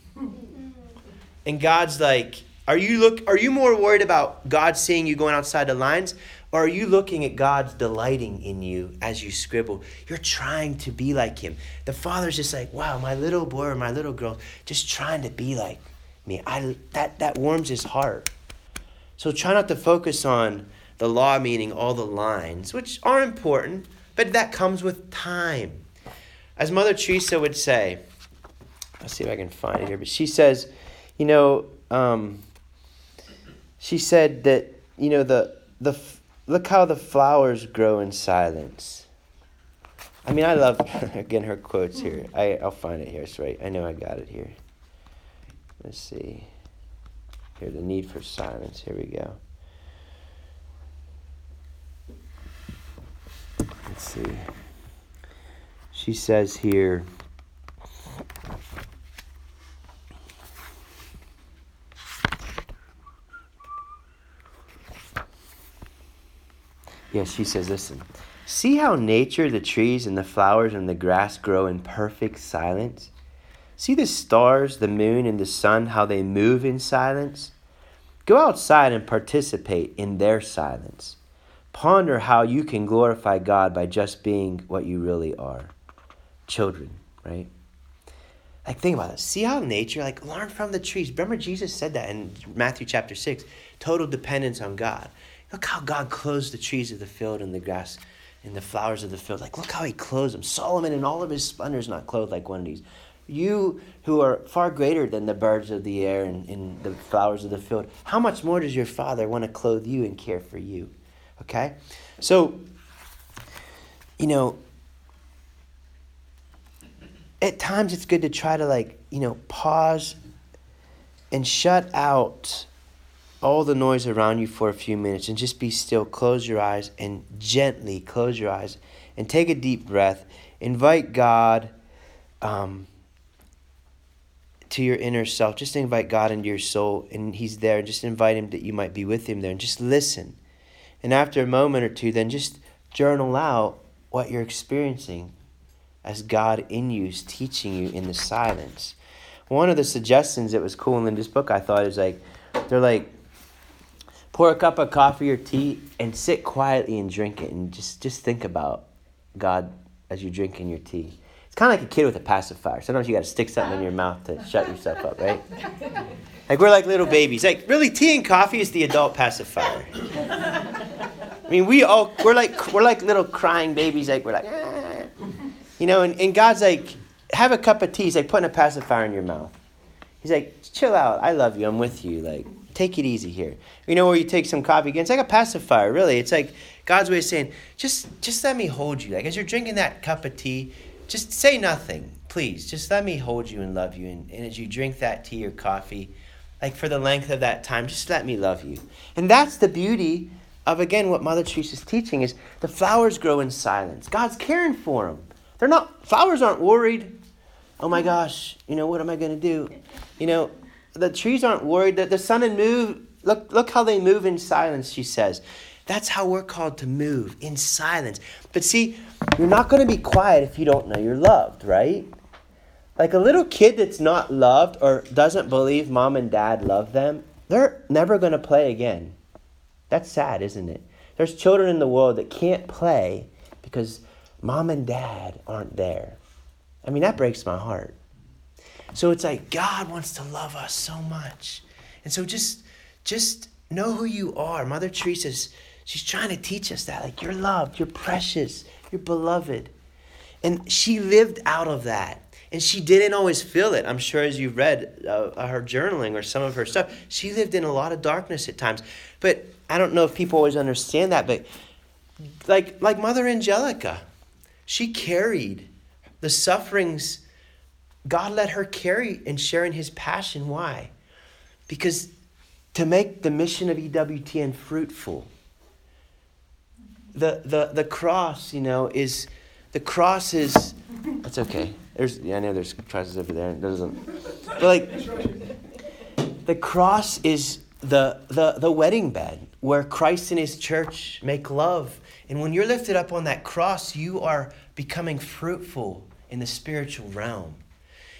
And God's like, are you look are you more worried about God seeing you going outside the lines or are you looking at God's delighting in you as you scribble? You're trying to be like him. The father's just like, wow, my little boy or my little girl just trying to be like me. I that that warms his heart. So try not to focus on the law meaning all the lines, which are important, but that comes with time. As Mother Teresa would say, let's see if I can find it here, but she says, you know, um, she said that, you know, the, the, look how the flowers grow in silence. I mean, I love, [LAUGHS] again, her quotes here. I, I'll find it here. It's right. I know I got it here. Let's see. Here, the need for silence. Here we go. Let's see. She says here. Yeah, she says, listen. See how nature, the trees and the flowers and the grass grow in perfect silence? See the stars, the moon, and the sun, how they move in silence? Go outside and participate in their silence. Ponder how you can glorify God by just being what you really are children, right? Like, think about it. See how nature, like, learn from the trees. Remember, Jesus said that in Matthew chapter 6 total dependence on God. Look how God clothes the trees of the field and the grass and the flowers of the field. Like, look how he clothes them. Solomon in all of his splendor is not clothed like one of these. You who are far greater than the birds of the air and, and the flowers of the field, how much more does your Father want to clothe you and care for you? Okay? So, you know, at times it's good to try to, like, you know, pause and shut out all the noise around you for a few minutes and just be still. Close your eyes and gently close your eyes and take a deep breath. Invite God um, to your inner self. Just invite God into your soul, and He's there. Just invite Him that you might be with Him there, and just listen. And after a moment or two, then just journal out what you're experiencing as God in you is teaching you in the silence. One of the suggestions that was cool in this book, I thought, is like, they're like, pour a cup of coffee or tea and sit quietly and drink it and just, just think about God as you're drinking your tea. It's kind of like a kid with a pacifier. Sometimes you got to stick something in your mouth to shut yourself up, right? [LAUGHS] Like we're like little babies. Like really, tea and coffee is the adult pacifier. I mean, we all we're like we're like little crying babies. Like we're like, ah. you know, and, and God's like, have a cup of tea. He's like putting a pacifier in your mouth. He's like, chill out. I love you. I'm with you. Like, take it easy here. You know, where you take some coffee again. It's like a pacifier. Really, it's like God's way of saying, just just let me hold you. Like as you're drinking that cup of tea, just say nothing, please. Just let me hold you and love you. And, and as you drink that tea or coffee, like for the length of that time, just let me love you. And that's the beauty of again what Mother Teresa's teaching is the flowers grow in silence. God's caring for them. They're not flowers aren't worried. Oh my gosh, you know what am I going to do? You know, the trees aren't worried that the sun and moon look look how they move in silence, she says. That's how we're called to move in silence. But see, you're not going to be quiet if you don't know you're loved, right? Like a little kid that's not loved or doesn't believe mom and dad love them, they're never going to play again. That's sad, isn't it? There's children in the world that can't play because mom and dad aren't there. I mean, that breaks my heart. So it's like God wants to love us so much. And so just just know who you are. Mother Teresa's she's trying to teach us that like you're loved, you're precious, you're beloved. And she lived out of that. And she didn't always feel it. I'm sure as you've read uh, her journaling or some of her stuff, she lived in a lot of darkness at times. But I don't know if people always understand that. But like like Mother Angelica, she carried the sufferings. God let her carry and share in His passion. Why? Because to make the mission of EWTN fruitful. The the the cross, you know, is the cross is. That's okay. There's, yeah, I know there's crosses over there. Doesn't. But like, the cross is the, the, the wedding bed where Christ and his church make love. And when you're lifted up on that cross, you are becoming fruitful in the spiritual realm.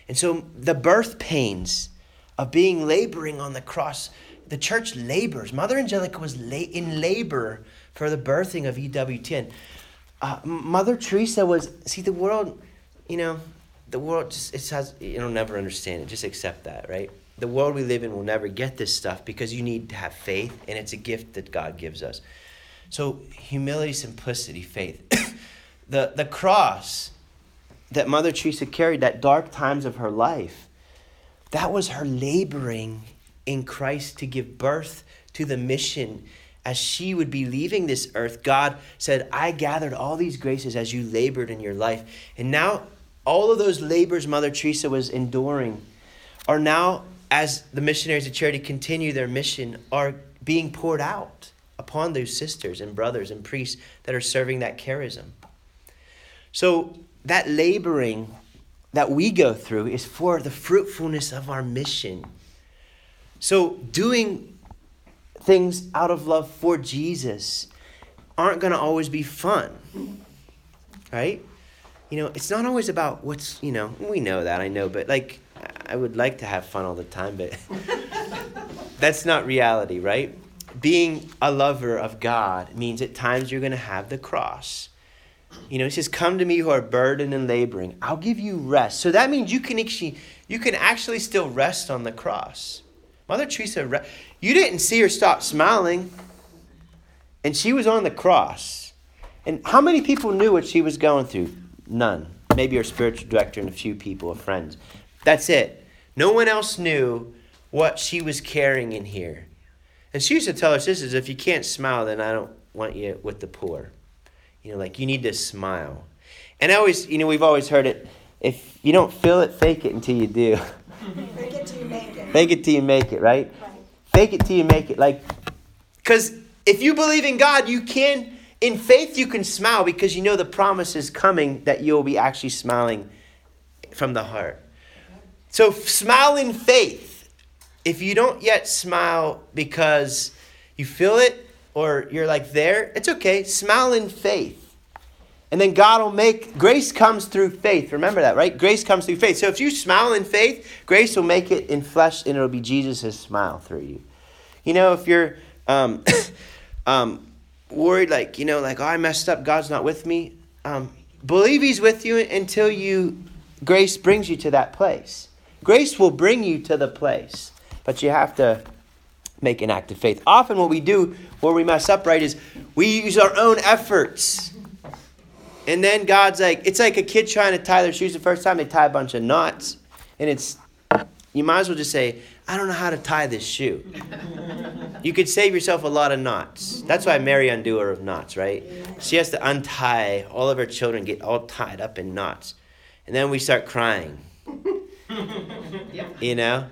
And so the birth pains of being laboring on the cross, the church labors. Mother Angelica was in labor for the birthing of EWTN. Uh, Mother Teresa was, see, the world, you know, the world just, it has, you'll never understand it. Just accept that, right? The world we live in will never get this stuff because you need to have faith, and it's a gift that God gives us. So, humility, simplicity, faith. [COUGHS] the, the cross that Mother Teresa carried, that dark times of her life, that was her laboring in Christ to give birth to the mission as she would be leaving this earth, God said, I gathered all these graces as you labored in your life. And now, all of those labors Mother Teresa was enduring are now, as the missionaries of charity continue their mission, are being poured out upon those sisters and brothers and priests that are serving that charism. So, that laboring that we go through is for the fruitfulness of our mission. So, doing things out of love for Jesus aren't going to always be fun. Right? You know, it's not always about what's, you know, we know that, I know, but like, I would like to have fun all the time, but [LAUGHS] that's not reality, right? Being a lover of God means at times you're going to have the cross. You know, he says, "Come to me who are burdened and laboring. I'll give you rest." So that means you can actually you can actually still rest on the cross. Mother Teresa, you didn't see her stop smiling, and she was on the cross. And how many people knew what she was going through? None. Maybe her spiritual director and a few people, of friends. That's it. No one else knew what she was carrying in here. And she used to tell her sisters, if you can't smile, then I don't want you with the poor. You know, like you need to smile. And I always, you know, we've always heard it if you don't feel it, fake it until you do. [LAUGHS] Fake it till you make it. Fake it till you make it, right? right. Fake it till you make it. Like, because if you believe in God, you can, in faith, you can smile because you know the promise is coming that you'll be actually smiling from the heart. So, smile in faith. If you don't yet smile because you feel it or you're like there, it's okay. Smile in faith. And then God will make, grace comes through faith. Remember that, right? Grace comes through faith. So if you smile in faith, grace will make it in flesh and it'll be Jesus' smile through you. You know, if you're um, [COUGHS] um, worried, like, you know, like, oh, I messed up, God's not with me, um, believe He's with you until you, grace brings you to that place. Grace will bring you to the place, but you have to make an act of faith. Often, what we do where we mess up, right, is we use our own efforts and then God's like, it's like a kid trying to tie their shoes the first time they tie a bunch of knots. And it's, you might as well just say, I don't know how to tie this shoe. [LAUGHS] you could save yourself a lot of knots. That's why Mary undoer of knots, right? She has to untie all of her children, get all tied up in knots. And then we start crying. [LAUGHS] You know?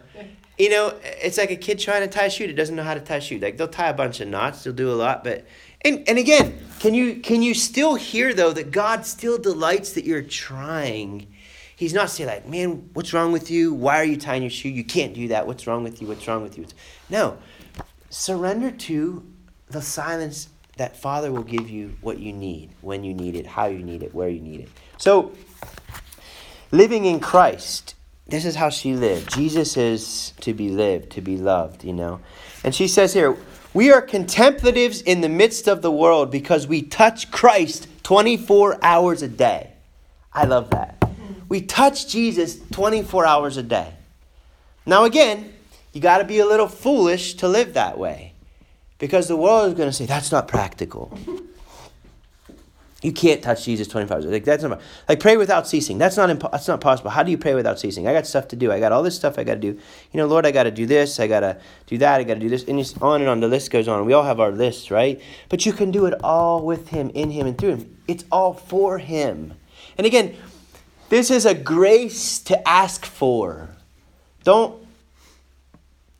You know, it's like a kid trying to tie a shoe that doesn't know how to tie a shoe. Like they'll tie a bunch of knots, they'll do a lot, but and, and again, can you, can you still hear, though, that God still delights that you're trying? He's not saying, like, man, what's wrong with you? Why are you tying your shoe? You can't do that. What's wrong with you? What's wrong with you? No. Surrender to the silence that Father will give you what you need, when you need it, how you need it, where you need it. So, living in Christ, this is how she lived. Jesus is to be lived, to be loved, you know. And she says here, we are contemplatives in the midst of the world because we touch Christ 24 hours a day. I love that. We touch Jesus 24 hours a day. Now, again, you got to be a little foolish to live that way because the world is going to say that's not practical. You can't touch Jesus 24 hours. Like that's not like pray without ceasing. That's not impo- that's not possible. How do you pray without ceasing? I got stuff to do. I got all this stuff I got to do. You know, Lord, I got to do this. I got to do that. I got to do this. And it's on and on. The list goes on. We all have our lists, right? But you can do it all with Him, in Him, and through Him. It's all for Him. And again, this is a grace to ask for. Don't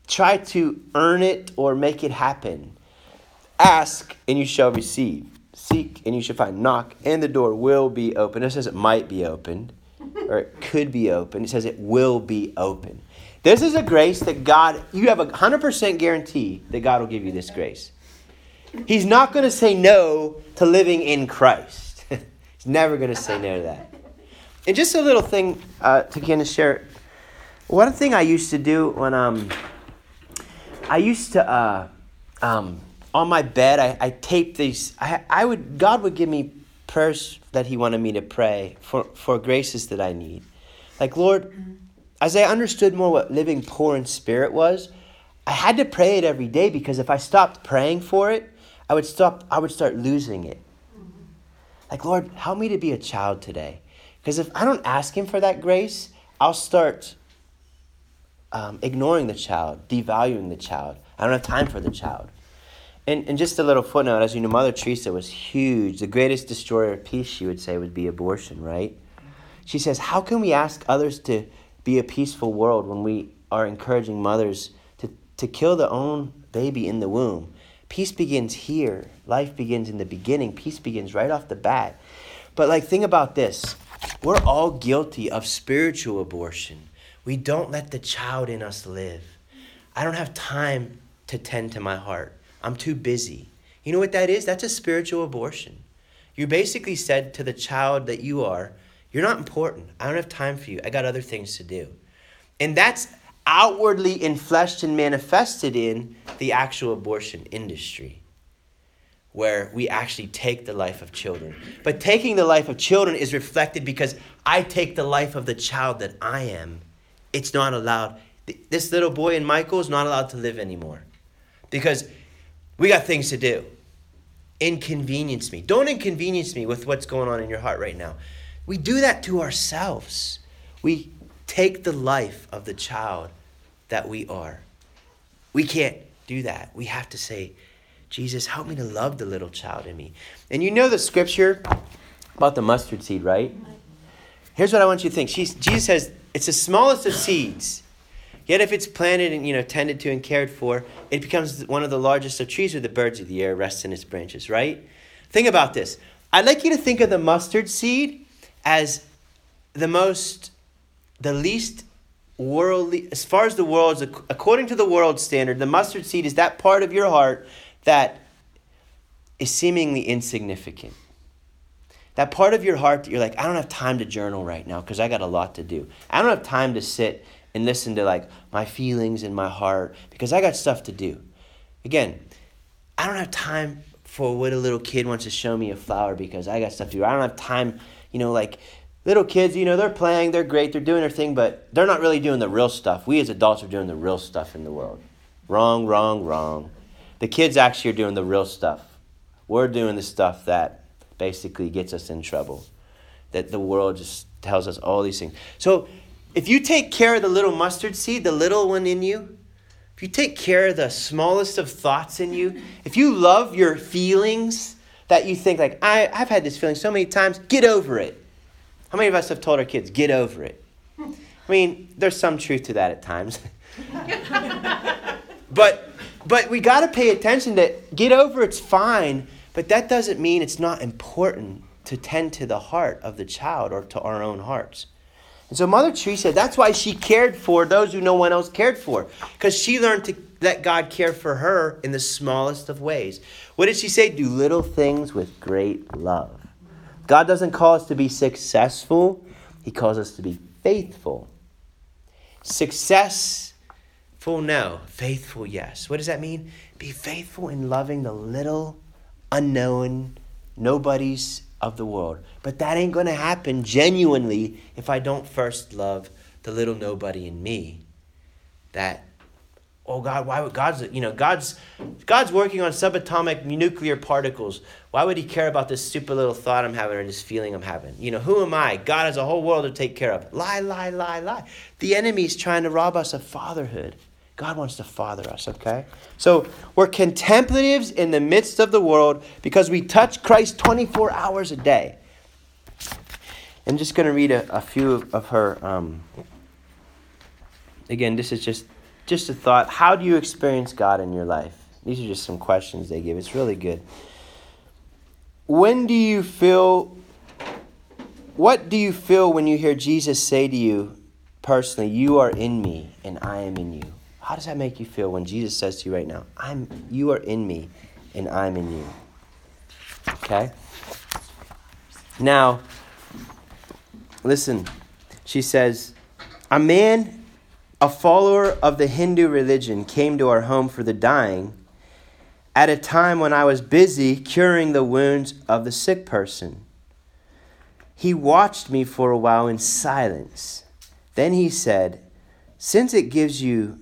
try to earn it or make it happen. Ask and you shall receive. Seek and you should find. Knock and the door will be open. It says it might be opened, or it could be open. It says it will be open. This is a grace that God, you have a 100% guarantee that God will give you this grace. He's not going to say no to living in Christ. [LAUGHS] He's never going to say no to that. And just a little thing uh, to kind of share. One thing I used to do when um, I used to uh, um, on my bed I, I taped these. I, I would God would give me prayers that He wanted me to pray for for graces that I need. Like Lord, as I understood more what living poor in spirit was, I had to pray it every day because if I stopped praying for it, I would stop. I would start losing it. Like Lord, help me to be a child today. Because if I don't ask Him for that grace, I'll start um, ignoring the child, devaluing the child. I don't have time for the child. And, and just a little footnote, as you know, Mother Teresa was huge. The greatest destroyer of peace, she would say, would be abortion, right? She says, How can we ask others to be a peaceful world when we are encouraging mothers to, to kill their own baby in the womb? Peace begins here. Life begins in the beginning. Peace begins right off the bat. But, like, think about this we're all guilty of spiritual abortion. We don't let the child in us live. I don't have time to tend to my heart. I'm too busy. You know what that is? That's a spiritual abortion. You basically said to the child that you are, You're not important. I don't have time for you. I got other things to do. And that's outwardly infleshed and manifested in the actual abortion industry, where we actually take the life of children. But taking the life of children is reflected because I take the life of the child that I am. It's not allowed. This little boy in Michael is not allowed to live anymore because we got things to do. Inconvenience me. Don't inconvenience me with what's going on in your heart right now. We do that to ourselves. We take the life of the child that we are. We can't do that. We have to say, Jesus, help me to love the little child in me. And you know the scripture about the mustard seed, right? Here's what I want you to think. She's, Jesus says, it's the smallest of seeds. Yet if it's planted and you know tended to and cared for, it becomes one of the largest of trees where the birds of the air rest in its branches, right? Think about this. I'd like you to think of the mustard seed as the most the least worldly as far as the world's according to the world standard, the mustard seed is that part of your heart that is seemingly insignificant. That part of your heart that you're like, I don't have time to journal right now because I got a lot to do. I don't have time to sit and listen to like my feelings and my heart because I got stuff to do. Again, I don't have time for what a little kid wants to show me a flower because I got stuff to do. I don't have time, you know, like little kids, you know, they're playing, they're great, they're doing their thing, but they're not really doing the real stuff. We as adults are doing the real stuff in the world. Wrong, wrong, wrong. The kids actually are doing the real stuff. We're doing the stuff that basically gets us in trouble. That the world just tells us all these things. So if you take care of the little mustard seed, the little one in you, if you take care of the smallest of thoughts in you, if you love your feelings that you think, like, I, I've had this feeling so many times, get over it. How many of us have told our kids, get over it? I mean, there's some truth to that at times. [LAUGHS] but but we got to pay attention that get over it's fine, but that doesn't mean it's not important to tend to the heart of the child or to our own hearts. And so Mother Teresa, that's why she cared for those who no one else cared for, because she learned to let God care for her in the smallest of ways. What did she say? Do little things with great love. God doesn't call us to be successful, He calls us to be faithful. Successful, no. Faithful, yes. What does that mean? Be faithful in loving the little, unknown, nobodies of the world. But that ain't going to happen genuinely if I don't first love the little nobody in me. That oh God, why would God's you know God's God's working on subatomic nuclear particles. Why would He care about this stupid little thought I'm having or this feeling I'm having? You know, who am I? God has a whole world to take care of. Lie, lie, lie, lie. The enemy's trying to rob us of fatherhood. God wants to father us, okay? So we're contemplatives in the midst of the world because we touch Christ 24 hours a day. I'm just going to read a, a, few of her. Um, again, this is just just a thought. How do you experience God in your life? These are just some questions they give. It's really good. When do you feel what do you feel when you hear Jesus say to you personally, You are in me and I am in you? How does that make you feel when Jesus says to you right now, I'm, You are in me and I'm in you? Okay? Now, listen, she says, A man, a follower of the Hindu religion, came to our home for the dying at a time when I was busy curing the wounds of the sick person. He watched me for a while in silence. Then he said, Since it gives you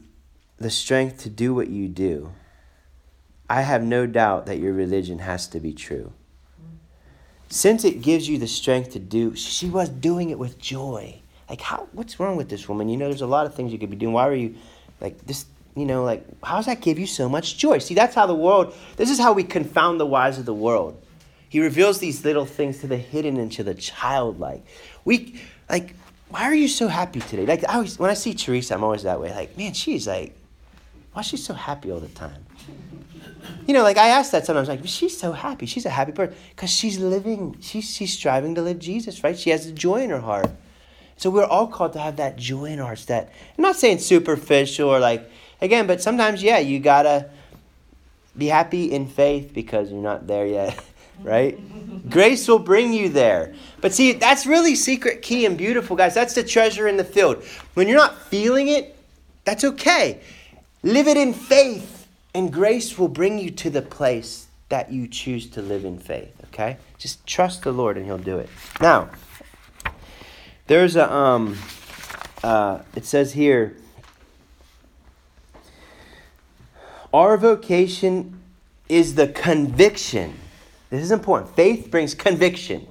the strength to do what you do, I have no doubt that your religion has to be true. Since it gives you the strength to do, she was doing it with joy. Like, how? What's wrong with this woman? You know, there's a lot of things you could be doing. Why are you, like, this? You know, like, how does that give you so much joy? See, that's how the world. This is how we confound the wise of the world. He reveals these little things to the hidden and to the childlike. We, like, why are you so happy today? Like, I always, when I see Teresa, I'm always that way. Like, man, she's like, why is she so happy all the time? You know, like I ask that sometimes, like, she's so happy. She's a happy person because she's living, she's, she's striving to live Jesus, right? She has the joy in her heart. So we're all called to have that joy in our hearts. That I'm not saying superficial or like again, but sometimes yeah, you gotta be happy in faith because you're not there yet, [LAUGHS] right? Grace will bring you there. But see, that's really secret key and beautiful, guys. That's the treasure in the field. When you're not feeling it, that's okay. Live it in faith, and grace will bring you to the place that you choose to live in faith, okay? Just trust the Lord and He'll do it. Now, there's a, um, uh, it says here, our vocation is the conviction. This is important. Faith brings conviction.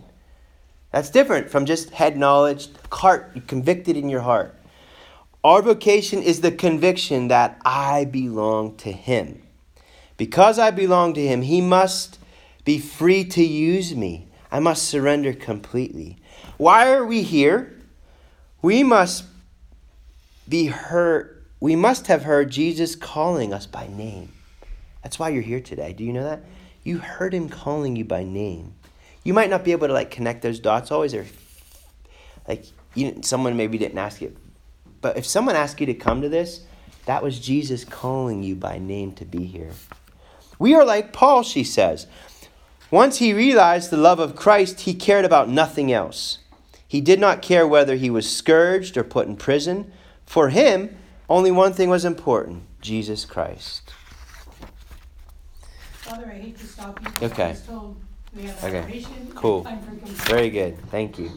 That's different from just head knowledge, heart, convicted in your heart. Our vocation is the conviction that I belong to Him. Because I belong to Him, He must be free to use me. I must surrender completely. Why are we here? We must be heard. We must have heard Jesus calling us by name. That's why you're here today. Do you know that? You heard him calling you by name. You might not be able to like connect those dots always, or like you, someone maybe didn't ask you but if someone asked you to come to this, that was Jesus calling you by name to be here. We are like Paul, she says. Once he realized the love of Christ, he cared about nothing else. He did not care whether he was scourged or put in prison. For him, only one thing was important Jesus Christ. Father, I hate to stop you. Okay. Okay. Cool. Very good. Thank you.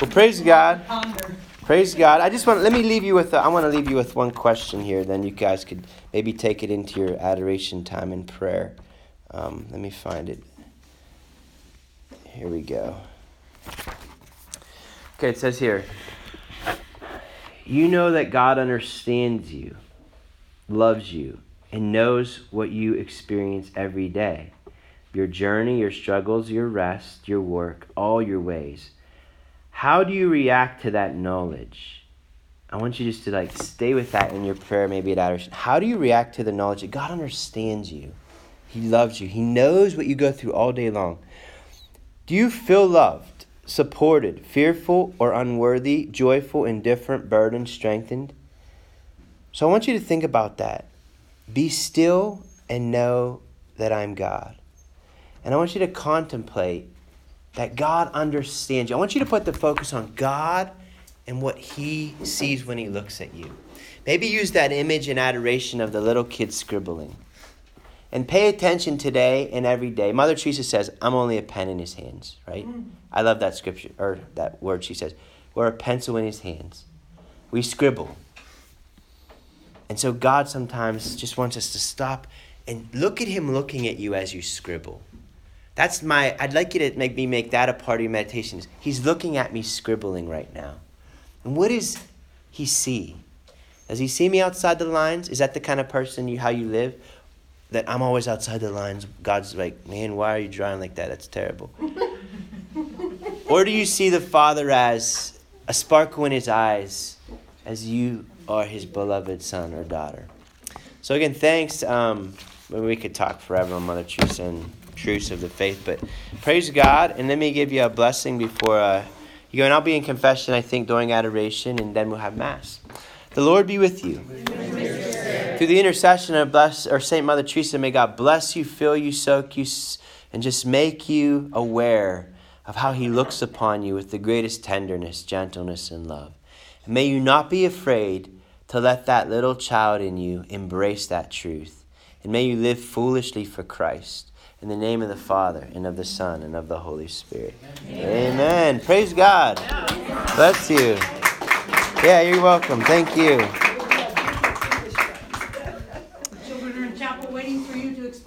Well, praise God. Praise God. I just want let me leave you with I want to leave you with one question here. Then you guys could maybe take it into your adoration time in prayer. Um, let me find it. Here we go. Okay, it says here. You know that God understands you, loves you, and knows what you experience every day. Your journey, your struggles, your rest, your work, all your ways. How do you react to that knowledge? I want you just to like stay with that in your prayer, maybe at adoration. How do you react to the knowledge that God understands you? He loves you. He knows what you go through all day long. Do you feel loved, supported, fearful or unworthy, joyful, indifferent, burdened, strengthened? So I want you to think about that. Be still and know that I'm God. And I want you to contemplate that God understands you. I want you to put the focus on God and what He sees when He looks at you. Maybe use that image in adoration of the little kid scribbling. And pay attention today and every day. Mother Teresa says, I'm only a pen in his hands, right? I love that scripture, or that word she says. We're a pencil in his hands. We scribble. And so God sometimes just wants us to stop and look at him looking at you as you scribble. That's my, I'd like you to make me make that a part of your meditations. He's looking at me scribbling right now. And what does he see? Does he see me outside the lines? Is that the kind of person you, how you live? That I'm always outside the lines. God's like, man, why are you drawing like that? That's terrible. [LAUGHS] or do you see the Father as a sparkle in his eyes as you are his beloved son or daughter? So again, thanks. Um, we could talk forever on Mother Teresa and truths of the faith. But praise God, and let me give you a blessing before uh, you go, and I'll be in confession, I think, during adoration, and then we'll have Mass. The Lord be with you. Through the intercession of bless, or Saint Mother Teresa, may God bless you, fill you, soak you, and just make you aware of how He looks upon you with the greatest tenderness, gentleness, and love. And may you not be afraid to let that little child in you embrace that truth. And may you live foolishly for Christ. In the name of the Father, and of the Son, and of the Holy Spirit. Amen. Amen. Praise God. Bless you. Yeah, you're welcome. Thank you.